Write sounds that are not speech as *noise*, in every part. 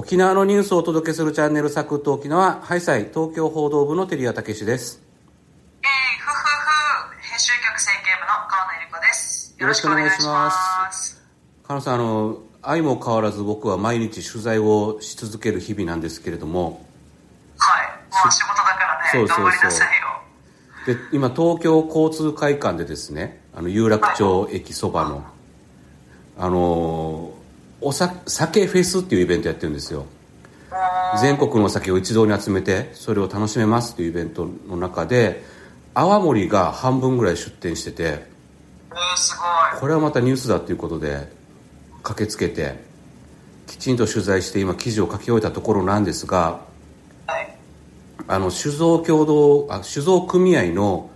沖縄のニュースをお届けするチャンネルサクッと沖縄ハイサイ東京報道部の照屋武です。えー、ふふふ編集局整形部の川野由里子です。よろしくお願いします。川野さんあの相も変わらず僕は毎日取材をし続ける日々なんですけれども。はい。まあ仕事だからねそうそうそう。頑張りなさいよ。で今東京交通会館でですねあの有楽町駅そばのあのおさ酒フェスっていうイベントやってるんですよ。全国のお酒を一堂に集めてそれを楽しめますっていうイベントの中で泡盛が半分ぐらい出店しててこれはまたニュースだということで駆けつけてきちんと取材して今記事を書き終えたところなんですがはい。あの酒造共同あ酒造組合の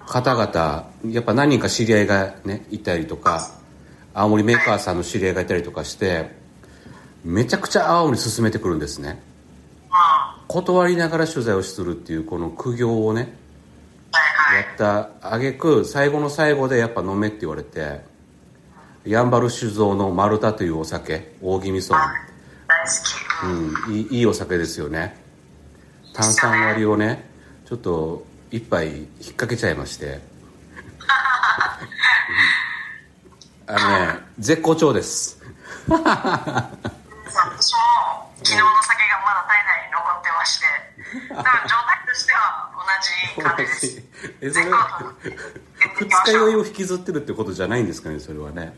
方々やっぱ何人か知り合いがねいたりとか青森メーカーさんの知り合いがいたりとかしてめちゃくちゃ青森進めてくるんですね。断りながら取材をするっていうこの苦行をねやった挙句最後の最後でやっぱ飲めって言われてやんばる酒造の丸太というお酒大宜味村。大好き。うん、いいいいお酒ですよね。炭酸割りをねちょっと一杯引っ掛けちゃいましてうんあのね絶好調です。私も昨日の酒がまだ体内に残ってまして。多分状態としては同じ感じです。*laughs* えそれ絶好調二日酔いを引きずってるってことじゃないんですかねそれはね。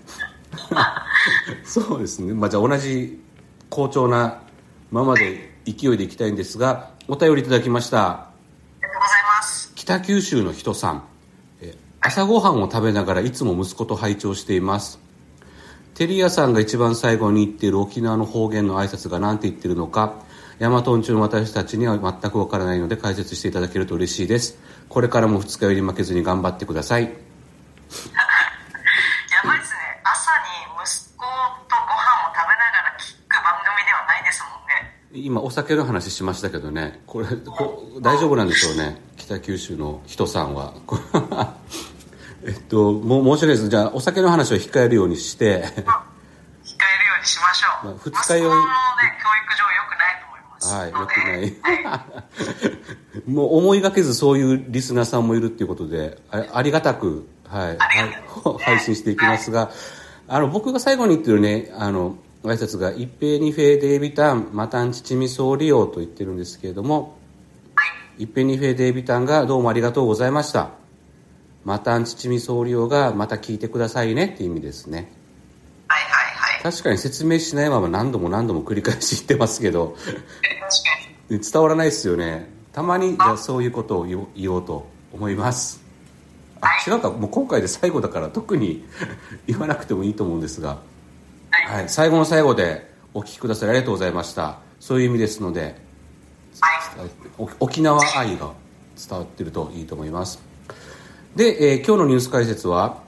*laughs* そうですね。まあじゃあ同じ好調なままで勢いでいきたいんですがお便りいただきました。ありがとうございます。北九州の人さん。え朝ごはんを食べながらいつも息子と拝聴しています。テリアさんが一番最後に言っている沖縄の方言の挨拶が何て言ってるのか。ヤマトン中の私たちには全くわからないので解説していただけると嬉しいです。これからも二日酔いに負けずに頑張ってください。今お酒の話しましたけどねこれこ大丈夫なんでしょうね。北九州の人さんは。*laughs* えっともう申し訳ないです。じゃあお酒の話を控えるようにして。控えるようにしましょう、まあ二日酔い。息子のね教育上良くないと思います。はい、のよでくない。*laughs* もう思いがけずそういうリスナーさんもいるっていうことで、あありがたく、はい、はい配信していきますが、あの、僕が最後に言ってるね、あの、挨拶が、一平二平デイビタン、マタンチチミソーリオと言ってるんですけれども、はい一平二平デイビタンがどうもありがとうございました。マタンチチミソーリオがまた聞いてくださいねっていう意味ですね。はいはいはい。確かに説明しないまま何度も何度も繰り返し言ってますけど、伝わらないですよね。たまにじゃあそういうことを言おう言おうと思います。あ違うか。もう今回で最後だから特に *laughs* 言わなくてもいいと思うんですが、はい。はい、最後の最後でお聞きくださりありがとうございました。そういう意味ですので沖縄愛が伝わってるといいと思います。で、えー今日のニュース解説は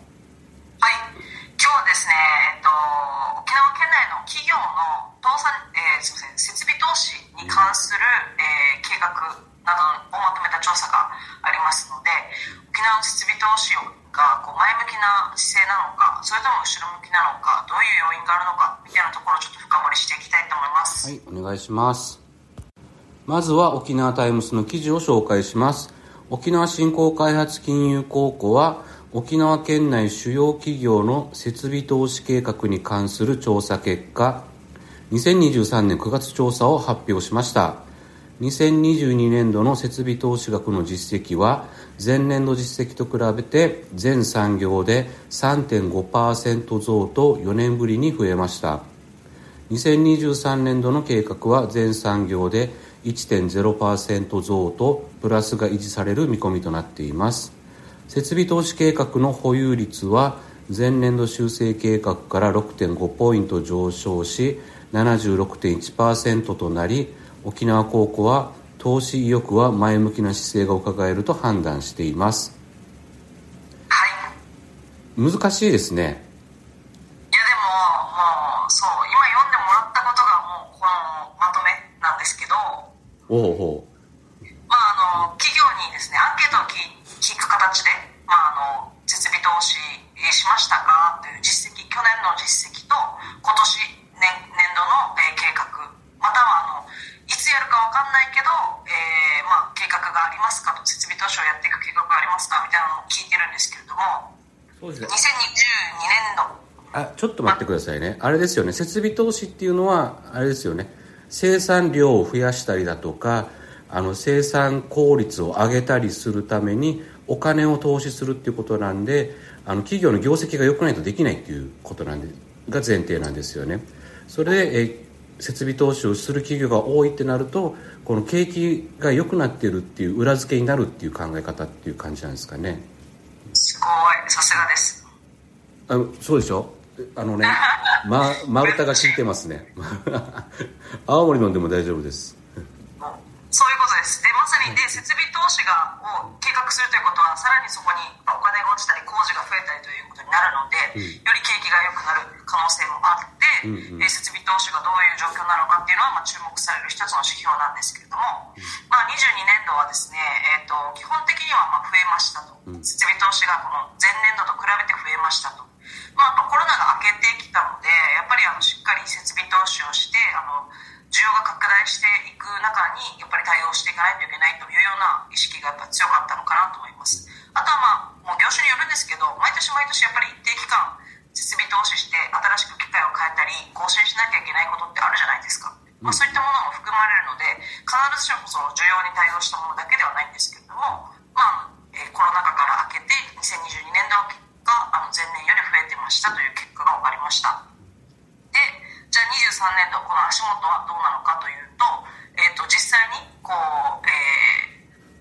願いします。まずは沖縄タイムスの記事を紹介します。沖縄振興開発金融公庫は、沖縄県内主要企業の設備投資計画に関する調査結果、2023年9月調査を発表しました。2022年度の設備投資額の実績は前年度実績と比べて全産業で3.5%増と4年ぶりに増えました。2023年度の計画は全産業で1.0%増とプラスが維持される見込みとなっています。設備投資計画の保有率は前年度修正計画から6.5ポイント上昇し76.1%となり沖縄高校は投資意欲は前向きな姿勢が伺えると判断しています。はい。難しいですねおうおう。まああの企業にですねアンケートを聞く形で、まあ、あの設備投資しましたかという実績去年の実績と今年年年度の、え計画またはあのいつやるか分かんないけど、えー、まあ、計画がありますかと設備投資をやっていく計画がありますかみたいなのを聞いてるんですけれどもそうですね。2022年度。あちょっと待ってくださいね。あれですよね。設備投資っていうのはあれですよね。生産量を増やしたりだとかあの生産効率を上げたりするためにお金を投資するっていうことなんであの企業の業績が良くないとできないっていうことなんでが前提なんですよね。それでえ設備投資をする企業が多いってなるとこの景気が良くなってるっていう裏付けになるっていう考え方っていう感じなんですかね。すごい。さすがです。あそうでしょ？あのね、ま、丸太が効いてますね。*laughs* 青森飲んでも大丈夫です。そういうことです。でまさにで設備投資がを計画するということはさらにそこにお金が落ちたり工事が増えたりということになるので、うん。より景気が良くなる可能性もあって、うんうん。えー設備投資がどういう状況なのかっていうのは、まあ、注目される一つの指標なんですけれども、まあ、22年度はですね、えー、と基本的にはまあ増えましたと、うん。設備投資がこの前年度と比べて増えましたと、まあ、やっぱコロナが明けてきたのでやっぱりあのしっかり設備投資をしてあの需要が拡大していく中にやっぱり対応していかないといけないというような意識がやっぱ強かったのかなと思います。あとはまあもう業種によるんですけど毎年毎年やっぱり一定期間設備投資して新しく機械を変えたり更新しなきゃいけないことってあるじゃないですか、まあ、そういったものも含まれるので必ずしもその需要に対応したものだけではないんですけれども、まあえーコロナ禍から明けて2022年度があの前年より増えてましたという結果が分かりました。でじゃあ23年度この足元はどうなのかというと,、えー、と実際にこう、えー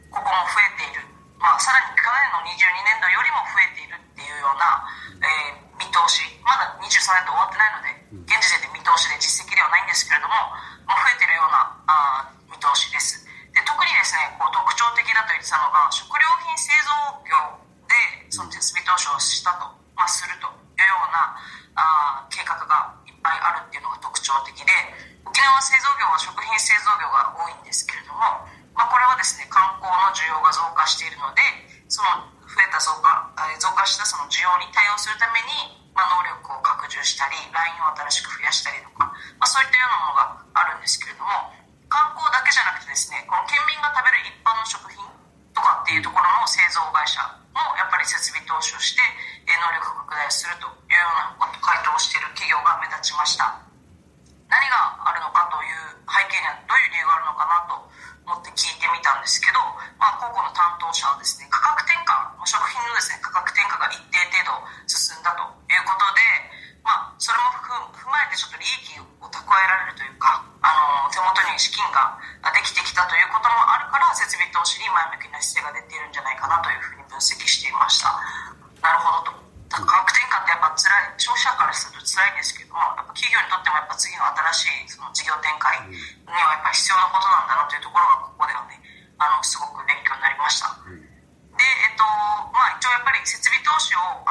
ここも増えている、まあ、さらに去年の22年度よりも増えているっていうような、えー見通し。まだ23年度終わってないので現時点で見通しで実績ではないんですけれどももう増えているようなあー見通しですで特にですねこう特徴的だと言ってたのが食料品製造業でその設備投資をしたと、まあ、するというようなあー計画がいっぱいあるっていうのが特徴的で沖縄製造業は食品製造業が多いんですけれども、まあ、これはですね観光の需要が増加しているのでその増えた増加えー増加したその需要に対応するために、まあ、能力を拡充したりラインを新しく増やしたりとか、まあ、そういったようなものがあるんですけれども観光だけじゃなくてですねこの県民が食べる一般の食品とかっていうところの製造会社もやっぱり設備投資をして能力拡大するというような回答をしている企業が目立ちました。何があるのかという背景にはどういう理由があるのかなと思って聞いてみたんですけど、まあ、高校の担当者はですね価格転嫁食品のですね価格転嫁が一定程度進んだということで、まあ、それも踏踏まえてちょっと利益を蓄えられるというかあの手元に資金ができてきたということもあるから設備投資に前向きな姿勢が出ているんじゃないかなというふうに分析していましたなるほどと価格転嫁ってやっぱ辛い消費者からすると辛いんですけどもやっぱ企業にとってもやっぱ次の新しいその事業展開にはやっぱ必要なことなんだなというところがここではねあのすごく勉強になりましたでえっとまあ一応やっぱり設備投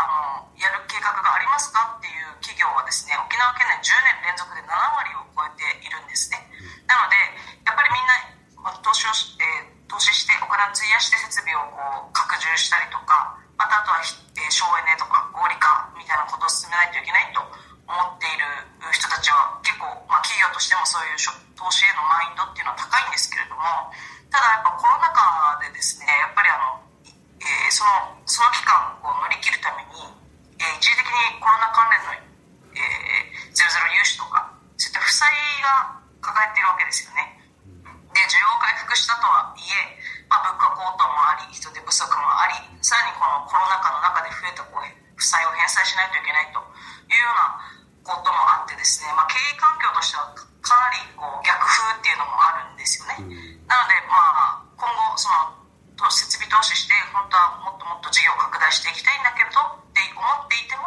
と事業を拡大していきたいんだけどって思っていても、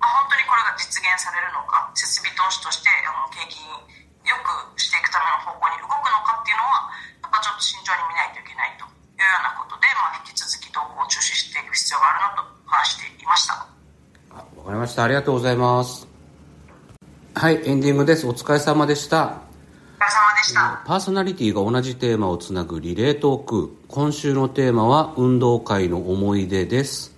まあ、本当にこれが実現されるのか設備投資としてあの景気良くしていくための方向に動くのかっていうのはやっぱちょっと慎重に見ないといけないというようなことで、まあ、引き続き動向を注視していく必要があるなと話していました。あわかりました。ありがとうございます。はいエンディングです。お疲れ様でした。お疲れ様でした、パーソナリティが同じテーマをつなぐリレートーク。今週のテーマは運動会の思い出です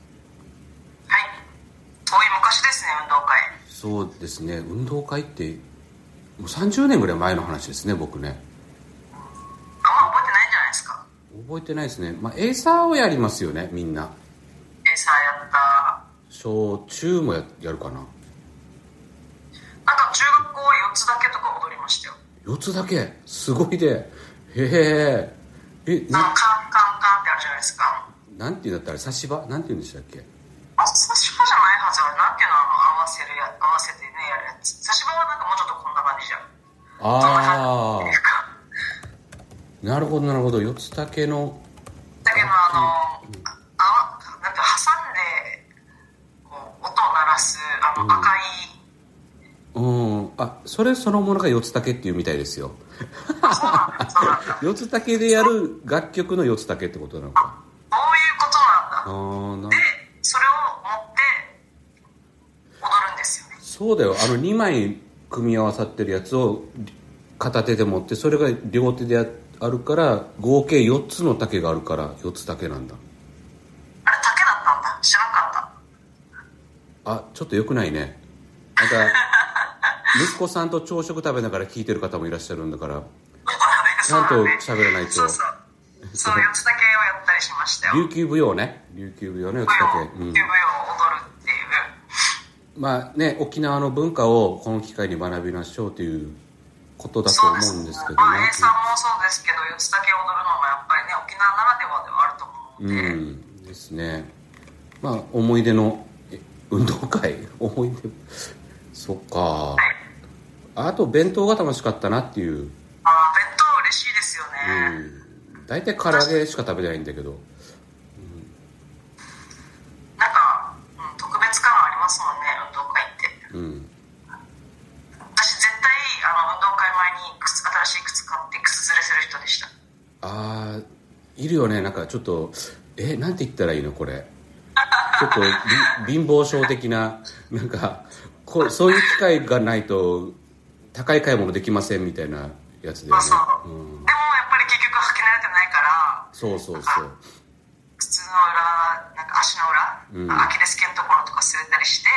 そうですね。運動会ってもう30年ぐらい前の話ですね僕ね。あんま覚えてないんじゃないですか？覚えてないですね、まあ、エイサーをやりますよねみんな。エイサーやった。小中もややるかな。なんか中学校四つ竹とか踊りましたよ。四つ竹？すごいで。へえ。えなカンカンカンってあるじゃないですか。なんていうんだったら三板なんていうんでしたっけ？あ。あなるほどなるほど四つ竹のだけど、あの、あ、なんか挟んで、こう、音を鳴らす、あの、赤い、うんあそれそのものが四つ竹っていうみたいですよ、四つ竹でやる楽曲の四つ竹ってことなのかそういうことなんだ。あなで、それを持って、踊るんですよね。そうだよあの2枚組み合わさってるやつを片手で持ってそれが両手でやあるから合計4つの竹があるから4つ竹なんだあれ、竹だったんだ。知らなかった。あちょっとよくないねまた *laughs* 息子さんと朝食食べながら聞いてる方もいらっしゃるんだからちゃんと喋らないとそうそう。そう、四つだけをやったりしましたよ。琉球舞踊ね琉球舞踊の四つ竹、うん舞踊。まあね沖縄の文化をこの機会に学びましょうということだと思うんですけどまあ、ね A さんもそうですけど、四つだけ踊るのもやっぱりね、沖縄ならではではあると思うので、うんですね。まあ思い出のえ運動会思い出そっか。あと弁当が楽しかったなっていう。ああ、弁当嬉しいですようね。ん。大体唐揚げしか食べないんだけどなんか、うん、特別感ありますもんね、運動会って。うん私絶対、あの、運動会前に靴、新しい靴買って靴ずれする人でした。あーいるよね。なんかちょっとえなんて言ったらいいのこれ。ちょっとび貧乏症的ななんかこうそういう機会がないと高い買い物できませんみたいなやつだよね。そうん。でもやっぱり結局履き慣れてないから、そうそうそう。靴の裏、なんか足の裏、うん。アキレス腱のところとか擦れたりして、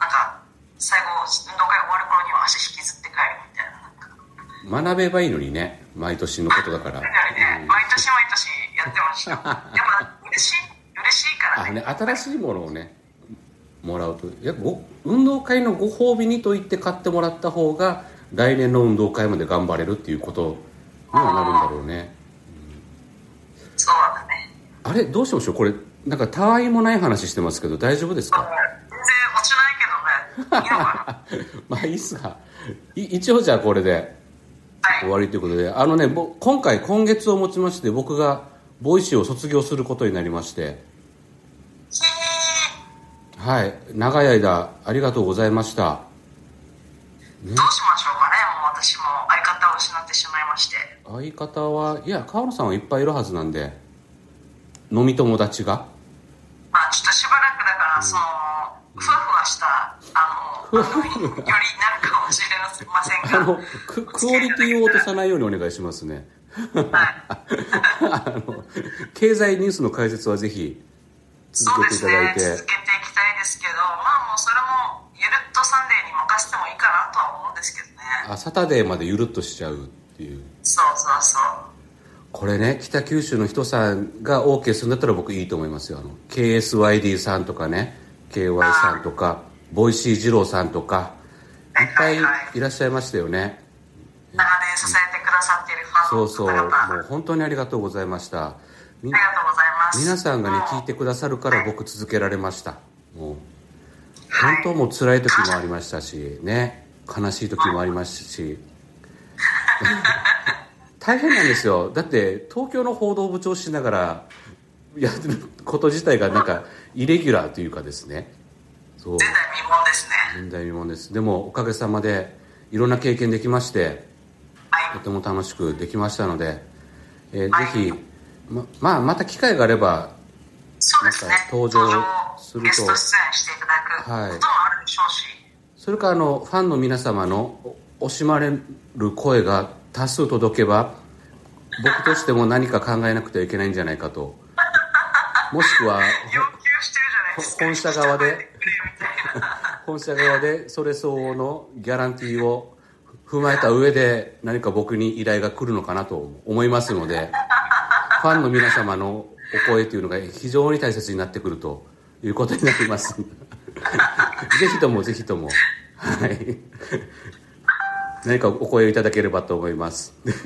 なんか、最後、運動会終わる頃には足引きずって帰る学べばいいのにね毎年のことだから、だからね、毎年毎年やってました。やっぱ嬉しい、嬉しいからね。あね新しいものをねもらうといやご運動会のご褒美にと言って買ってもらった方が来年の運動会まで頑張れるっていうことにはなるんだろうねそうだね。あれどうしましょう？これなんかたわいもない話してますけど大丈夫ですか？全然落ちないけどね。*laughs* まあいいっすがい一応じゃあこれではい。終わりということであのねぼ今回今月をもちまして僕が Voicy を卒業することになりまして。ひはい。長い間ありがとうございました。ーどうしましょうかね。もう私も相方を失ってしまいまして。相方はいや川野さんはいっぱいいるはずなんで。飲み友達が。まあちょっとしばらくだから、その、ふわふわした、あの、*laughs* よりあのククオリティを落とさないようにお願いしますねはい。*laughs* あの経済ニュースの解説はぜひ続けてい。ただいて続けていきたいですけど、まあもうそれも、ゆるっとサンデーに任せてもいいかなとは思うんですけどね。あサタデーまでゆるっとしちゃうっていうそうそうそう。これね北九州の人さんが OK するんだったら僕いいと思いますよあの KSYD さんとかね KY さんとか Voicy二郎さんとかいっぱいいらっしゃいましたよね。長年支えてくださっているファンのそうそう。もう本当にありがとうございました。みがとうございます。皆さんがね聞いてくださるから僕続けられました。もう本当もう辛い時もありましたしね。悲しい時もありましたし。*laughs* 大変なんですよ。だって東京の報道部長しながらやってること自体がなんかイレギュラーというかですねそう前代未聞ですね。前代未聞ですでもおかげさまでいろんな経験できましてはいと。ても楽しくできましたので、えーはいぜひままあまた機会があればそうですね。登場するとゲスト出演していただくはいこともあるでしょうし、それからあのファンの皆様のお惜しまれる声が多数届けば僕としても何か考えなくてはいけないんじゃないかと *laughs* もしくは。本社側で *laughs* 本社側でそれ相応のギャランティーを踏まえた上で何か僕に依頼が来るのかなと思いますのでファンの皆様のお声というのが非常に大切になってくるということになります。*laughs* ぜひともぜひとも。はい。何かお声をいただければと思います。はい、ぜ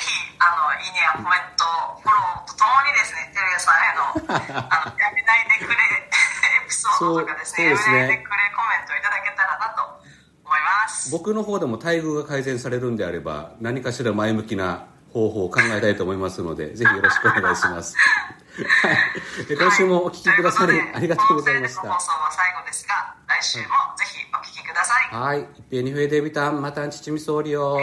ひ、あの、いいねやコメント、フォローとともにですね、テレさんへの、*laughs* とかですね、そうですねいでくれコメントいただけたらなと思います。僕の方でも待遇が改善されるんであれば、何かしら前向きな方法を考えたいと思いますので、*laughs* ぜひよろしくお願いします。はい。で今週もお聞きくださり、はいありがとうございました放。送は最後ですが、来週もぜひお聞きください。あはい。一平二平デビタン、またんちちみそうりよ